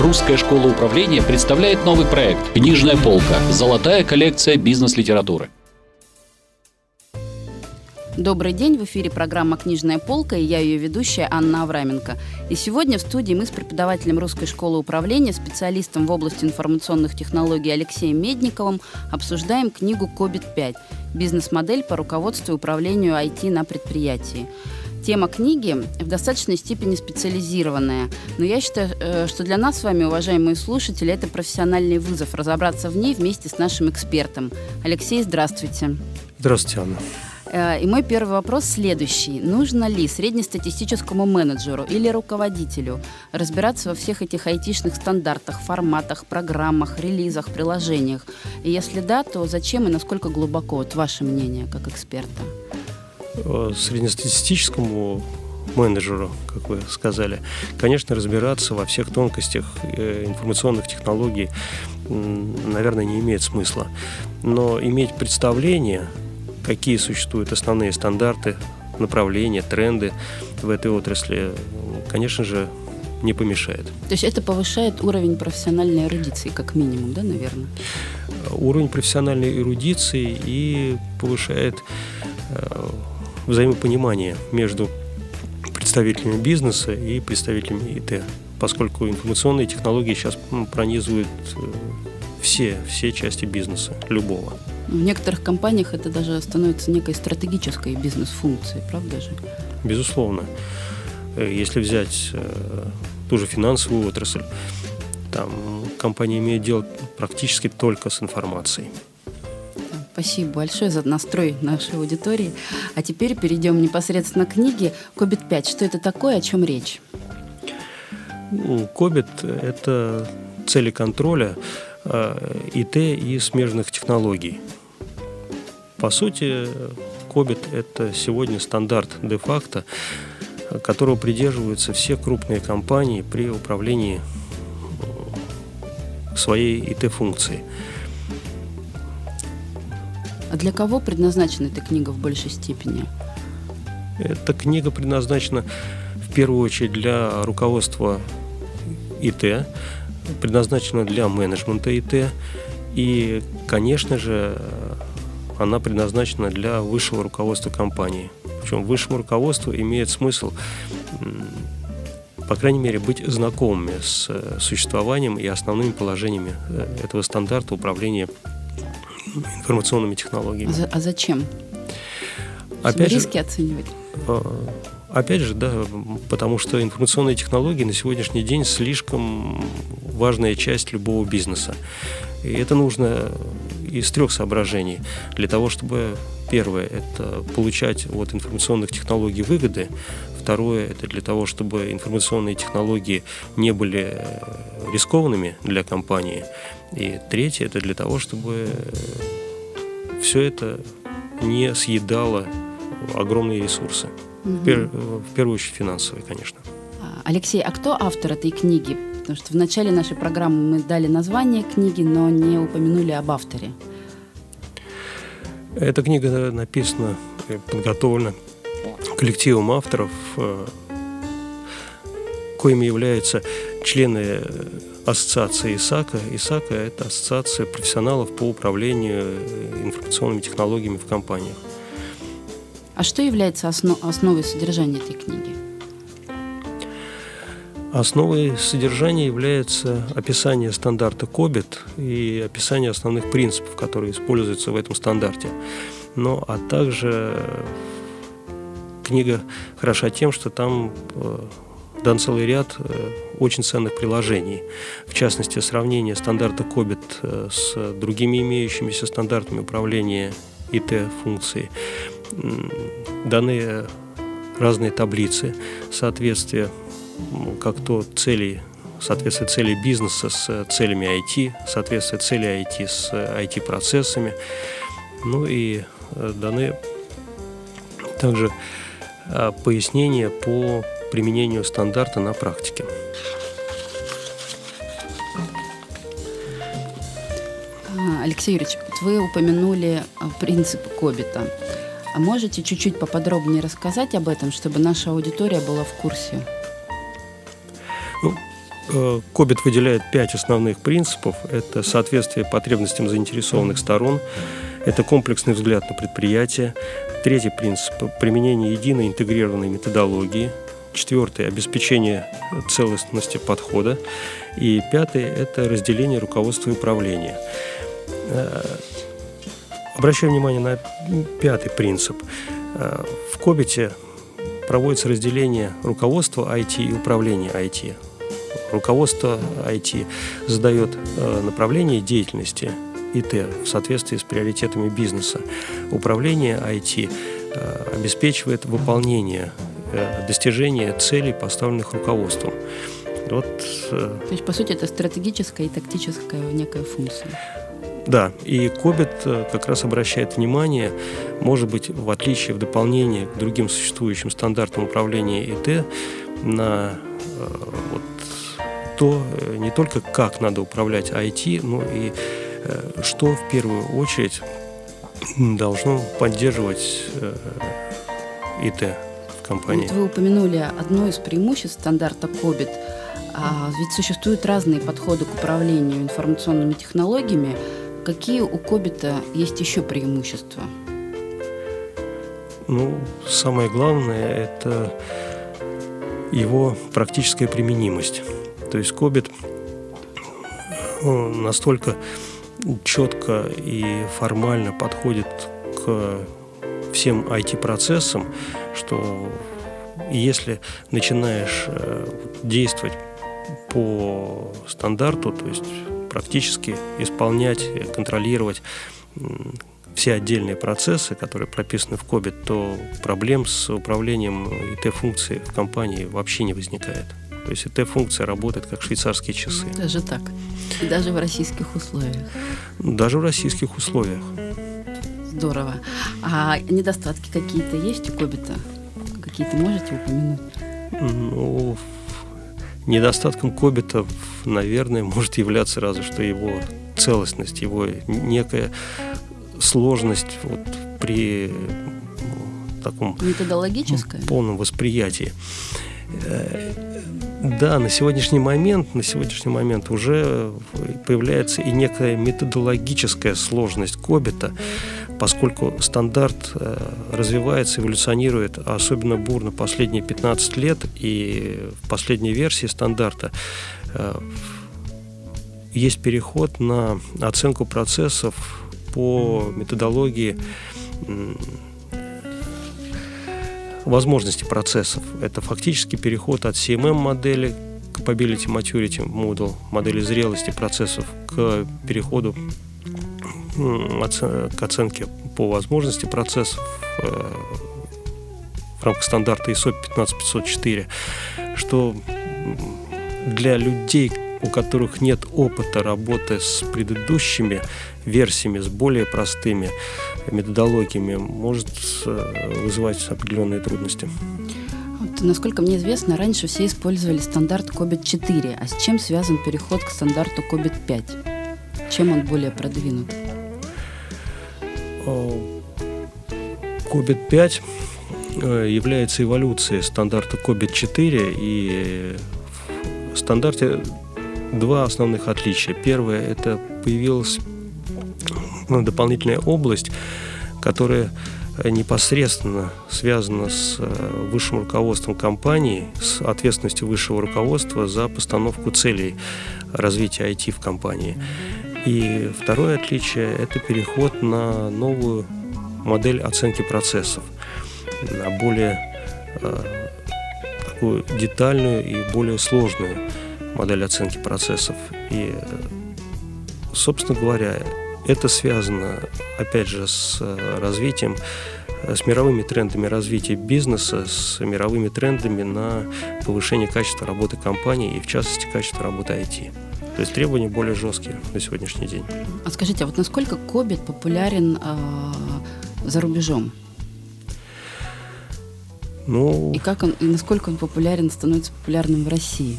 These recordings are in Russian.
Русская школа управления представляет новый проект «Книжная полка. Золотая коллекция бизнес-литературы». Добрый день, в эфире программа «Книжная полка» и я ее ведущая Анна Авраменко. И сегодня в студии мы с преподавателем Русской школы управления, специалистом в области информационных технологий Алексеем Медниковым обсуждаем книгу «Кобит-5. Бизнес-модель по руководству и управлению IT на предприятии». Тема книги в достаточной степени специализированная, но я считаю, э, что для нас с вами, уважаемые слушатели, это профессиональный вызов разобраться в ней вместе с нашим экспертом. Алексей, здравствуйте. Здравствуйте, Анна. Э, и мой первый вопрос следующий. Нужно ли среднестатистическому менеджеру или руководителю разбираться во всех этих айтишных стандартах, форматах, программах, релизах, приложениях? И если да, то зачем и насколько глубоко? Вот ваше мнение как эксперта. Э, среднестатистическому менеджеру, как вы сказали, конечно, разбираться во всех тонкостях э, информационных технологий, наверное, не имеет смысла. Но иметь представление какие существуют основные стандарты, направления, тренды в этой отрасли, конечно же, не помешает. То есть это повышает уровень профессиональной эрудиции, как минимум, да, наверное? Уровень профессиональной эрудиции и повышает э, взаимопонимание между представителями бизнеса и представителями ИТ, поскольку информационные технологии сейчас пронизывают э, все, все части бизнеса, любого. В некоторых компаниях это даже становится некой стратегической бизнес-функцией, правда же? Безусловно. Э, если взять э, ту же финансовую отрасль, там компания имеет дело практически только с информацией. Спасибо большое за настрой нашей аудитории. А теперь перейдем непосредственно к книге «Кобит-5». Что это такое, о чем речь? Ну, Кобит – это цели контроля э, ИТ и смежных технологий. По сути, Кобит – это сегодня стандарт де-факто, которого придерживаются все крупные компании при управлении своей ИТ-функцией. А для кого предназначена эта книга в большей степени? Эта книга предназначена в первую очередь для руководства ИТ, предназначена для менеджмента ИТ и, конечно же, она предназначена для высшего руководства компании. Причем высшему руководству имеет смысл, по крайней мере, быть знакомыми с существованием и основными положениями э, этого стандарта управления информационными технологиями. А, а зачем? Опять риски же, оценивать? А, опять же, да, потому что информационные технологии на сегодняшний день слишком важная часть любого бизнеса. И это нужно из трех соображений. Для того, чтобы, первое, это получать от информационных технологий выгоды, второе, это для того, чтобы информационные технологии не были э, рискованными для компании, и третье, это для того, чтобы все это не съедало огромные ресурсы. Угу. В, пер, в первую очередь финансовые, конечно. А, Алексей, а кто автор этой книги? Потому что в начале нашей программы мы дали название книги, но не упомянули об авторе. Эта книга написана, подготовлена коллективом авторов, э, коими являются члены ассоциации ИСАКа. ИСАКа – это ассоциация профессионалов по управлению э, информационными технологиями в компаниях. А что является основ, основой содержания этой книги? Основой содержания является описание стандарта COBIT и описание основных принципов, которые используются в этом стандарте. Но, а также книга хороша тем, что там э, дан целый ряд э, очень ценных приложений. В частности, сравнение стандарта COBIT э, с другими имеющимися стандартами управления ИТ-функцией. Даны разные таблицы соответствия как то целей соответствие цели бизнеса с целями IT, соответствие цели IT с IT-процессами. Ну и даны также э, пояснения по применению стандарта на практике. А, Алексей Юрьевич, вы упомянули э, принцип Кобита. А можете чуть-чуть поподробнее рассказать об этом, чтобы наша аудитория была в курсе? Ну, Кобит выделяет пять основных принципов. Это соответствие потребностям заинтересованных сторон, это комплексный взгляд на предприятие. Третий принцип – применение единой интегрированной методологии. Четвертый – обеспечение целостности подхода. И пятый – это разделение руководства и управления. Э, обращаю внимание на пятый принцип. Э, в Кобите проводится разделение руководства IT и управления IT. Руководство IT задает э, направление деятельности ИТ в соответствии с приоритетами бизнеса. Управление IT э, обеспечивает выполнение, достижение целей, поставленных руководством. Вот, То есть, по сути, это стратегическая и тактическая некая функция. Да, и Кобит э, как раз обращает внимание, может быть, в отличие, в дополнение к другим существующим стандартам управления ИТ, на э, вот, то э, не только как надо управлять IT, но и что в первую очередь должно поддерживать ИТ в компании. Вот вы упомянули одно из преимуществ стандарта COBIT. А ведь существуют разные подходы к управлению информационными технологиями. Какие у Кобита есть еще преимущества? Ну, самое главное – это его практическая применимость. То есть Кобит настолько четко и формально подходит к всем IT-процессам, что если начинаешь э, действовать по стандарту, то есть практически исполнять, контролировать все отдельные процессы, которые прописаны в КОБе, то проблем с управлением ИТ-функцией в компании вообще не возникает. То есть ИТ-функция работает как швейцарские часы. Даже так. И даже в российских условиях. Даже в российских условиях. Здорово. А недостатки какие-то есть у Кобита? Какие-то можете упомянуть? Ну, Недостатком Кобита, наверное, может являться разве что его целостность, его некая сложность вот при таком Методологическая? полном восприятии. Да, на сегодняшний момент, на сегодняшний момент уже появляется и некая методологическая сложность Кобита, поскольку стандарт э, развивается, эволюционирует особенно бурно последние 15 лет, и в последней версии стандарта э, есть переход на оценку процессов по методологии возможности процессов. Это фактически переход от CMM-модели Capability Maturity Model, модели зрелости процессов, к переходу к оценке по возможности процессов э, в рамках стандарта ISO 15504, что для людей, у которых нет опыта работы с предыдущими версиями, с более простыми методологиями, может э, вызывать определенные трудности. Вот, насколько мне известно, раньше все использовали стандарт COBIT 4, а с чем связан переход к стандарту COBIT 5? Чем он более продвинут? COBIT 5 э, является эволюцией стандарта COBIT 4 и в стандарте два основных отличия. Первое – это появилась ну, дополнительная область, которая непосредственно связана с э, высшим руководством компании, с ответственностью высшего руководства за постановку целей развития IT в компании. И второе отличие – это переход на новую модель оценки процессов, на более э, такую детальную и более сложную модель оценки процессов. И, собственно говоря, это связано, опять же, с развитием, с мировыми трендами развития бизнеса, с мировыми трендами на повышение качества работы компании и, в частности, качества работы IT. То есть требования более жесткие на сегодняшний день. А скажите, а вот насколько Кобит популярен э, за рубежом? Ну, и как он, и насколько он популярен, становится популярным в России?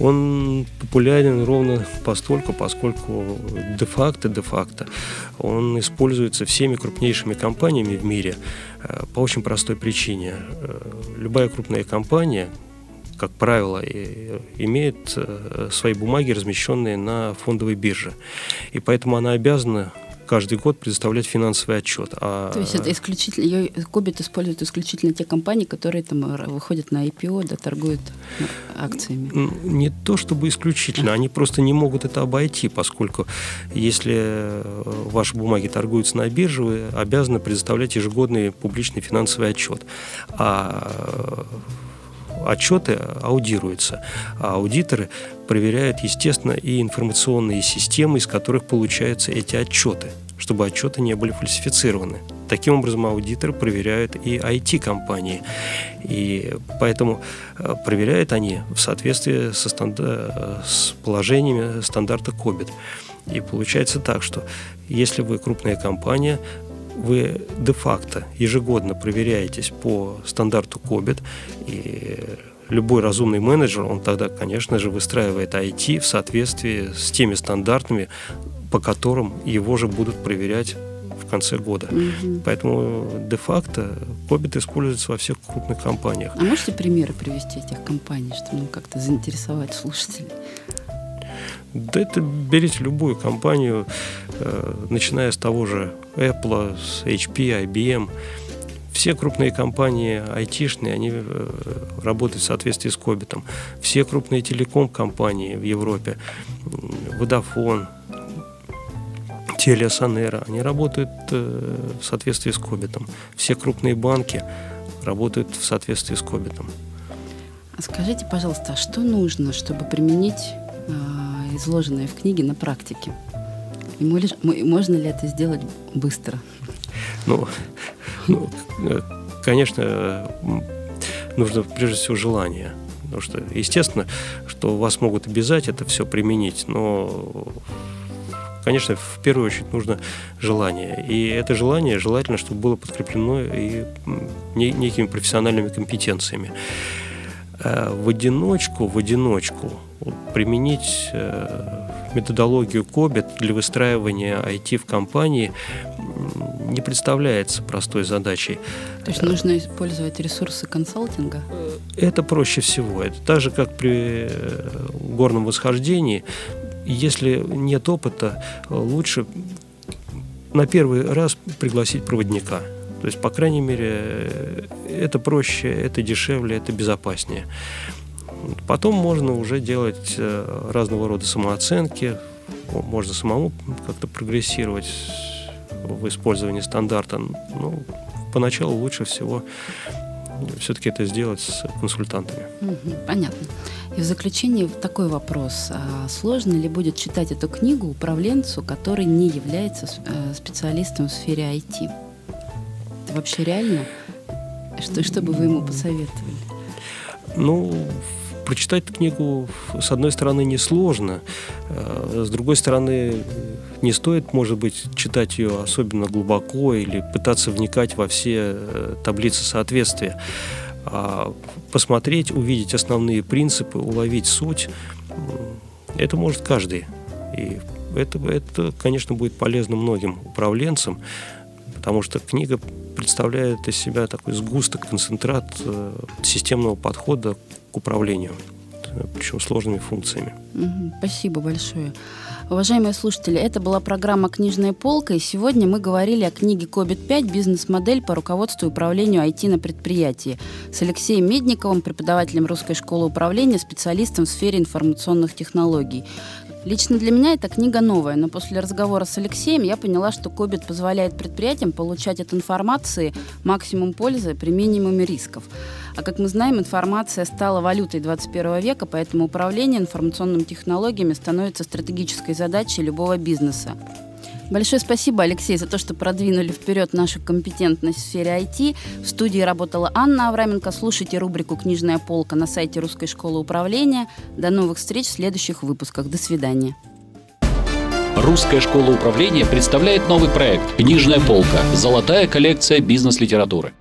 Он популярен ровно постольку, поскольку де-факто, де-факто он используется всеми крупнейшими компаниями в мире э, по очень простой причине. Э, любая крупная компания, как правило, имеет э, свои бумаги, размещенные на фондовой бирже. И поэтому она обязана каждый год предоставлять финансовый отчет. А... То есть это исключительно, ее Кобит использует исключительно те компании, которые там выходят на IPO, да, торгуют акциями? Не то чтобы исключительно, они просто не могут это обойти, поскольку если э, ваши бумаги торгуются на бирже, вы обязаны предоставлять ежегодный публичный финансовый отчет. А отчеты аудируются. А аудиторы проверяют, естественно, и информационные системы, из которых получаются эти отчеты, чтобы отчеты не были фальсифицированы. Таким образом, аудиторы проверяют и IT-компании. И поэтому э, проверяют они в соответствии со стандар... с положениями стандарта COBIT. И получается так, что если вы крупная компания, вы де-факто ежегодно проверяетесь по стандарту COBIT, и любой разумный менеджер, он тогда, конечно же, выстраивает IT в соответствии с теми стандартами, по которым его же будут проверять в конце года. Угу. Поэтому де-факто COBIT используется во всех крупных компаниях. А можете примеры привести этих компаний, чтобы ну, как-то заинтересовать слушателей? Да это берите любую компанию, э, начиная с того же Apple, с HP, IBM. Все крупные компании айтишные, они э, работают в соответствии с Кобитом. Все крупные телеком-компании в Европе, Vodafone, Телеосанера, они работают э, в соответствии с Кобитом. Все крупные банки работают в соответствии с Кобитом. А скажите, пожалуйста, а что нужно, чтобы применить изложенное в книге на практике? И можно ли это сделать быстро? Ну, ну конечно, нужно прежде всего желание. Потому что, естественно, что вас могут обязать это все применить, но конечно, в первую очередь нужно желание. И это желание желательно, чтобы было подкреплено и некими профессиональными компетенциями. Э, в одиночку, в одиночку применить э, методологию COBIT для выстраивания IT в компании не представляется простой задачей. То есть нужно использовать ресурсы консалтинга? Это проще всего. Это так же, как при э, горном восхождении. Если нет опыта, лучше на первый раз пригласить проводника. То есть, по крайней мере, это проще, это дешевле, это безопаснее. Потом можно уже делать э, разного рода самооценки, можно самому как-то прогрессировать в использовании стандарта. Ну, поначалу лучше всего все-таки это сделать с консультантами. понятно. И в заключение такой вопрос. А сложно ли будет читать эту книгу управленцу, который не является э, специалистом в сфере IT? Это вообще реально? Что, что бы вы ему посоветовали? Ну, прочитать книгу, с одной стороны, несложно, а с другой стороны, не стоит, может быть, читать ее особенно глубоко или пытаться вникать во все э, таблицы соответствия. А посмотреть, увидеть основные принципы, уловить суть, это может каждый. И это, это, конечно, будет полезно многим управленцам, потому что книга представляет из себя такой сгусток, концентрат э, системного подхода управлению, причем сложными функциями. Спасибо большое. Уважаемые слушатели, это была программа «Книжная полка», и сегодня мы говорили о книге «Кобит-5. Бизнес-модель по руководству и управлению IT на предприятии» с Алексеем Медниковым, преподавателем Русской школы управления, специалистом в сфере информационных технологий. Лично для меня эта книга новая, но после разговора с Алексеем я поняла, что Кобит позволяет предприятиям получать от информации максимум пользы при минимуме рисков. А как мы знаем, информация стала валютой 21 века, поэтому управление информационными технологиями становится стратегической задачей любого бизнеса. Большое спасибо, Алексей, за то, что продвинули вперед нашу компетентность в сфере IT. В студии работала Анна Авраменко. Слушайте рубрику «Книжная полка» на сайте Русской школы управления. До новых встреч в следующих выпусках. До свидания. Русская школа управления представляет новый проект «Книжная полка. Золотая коллекция бизнес-литературы».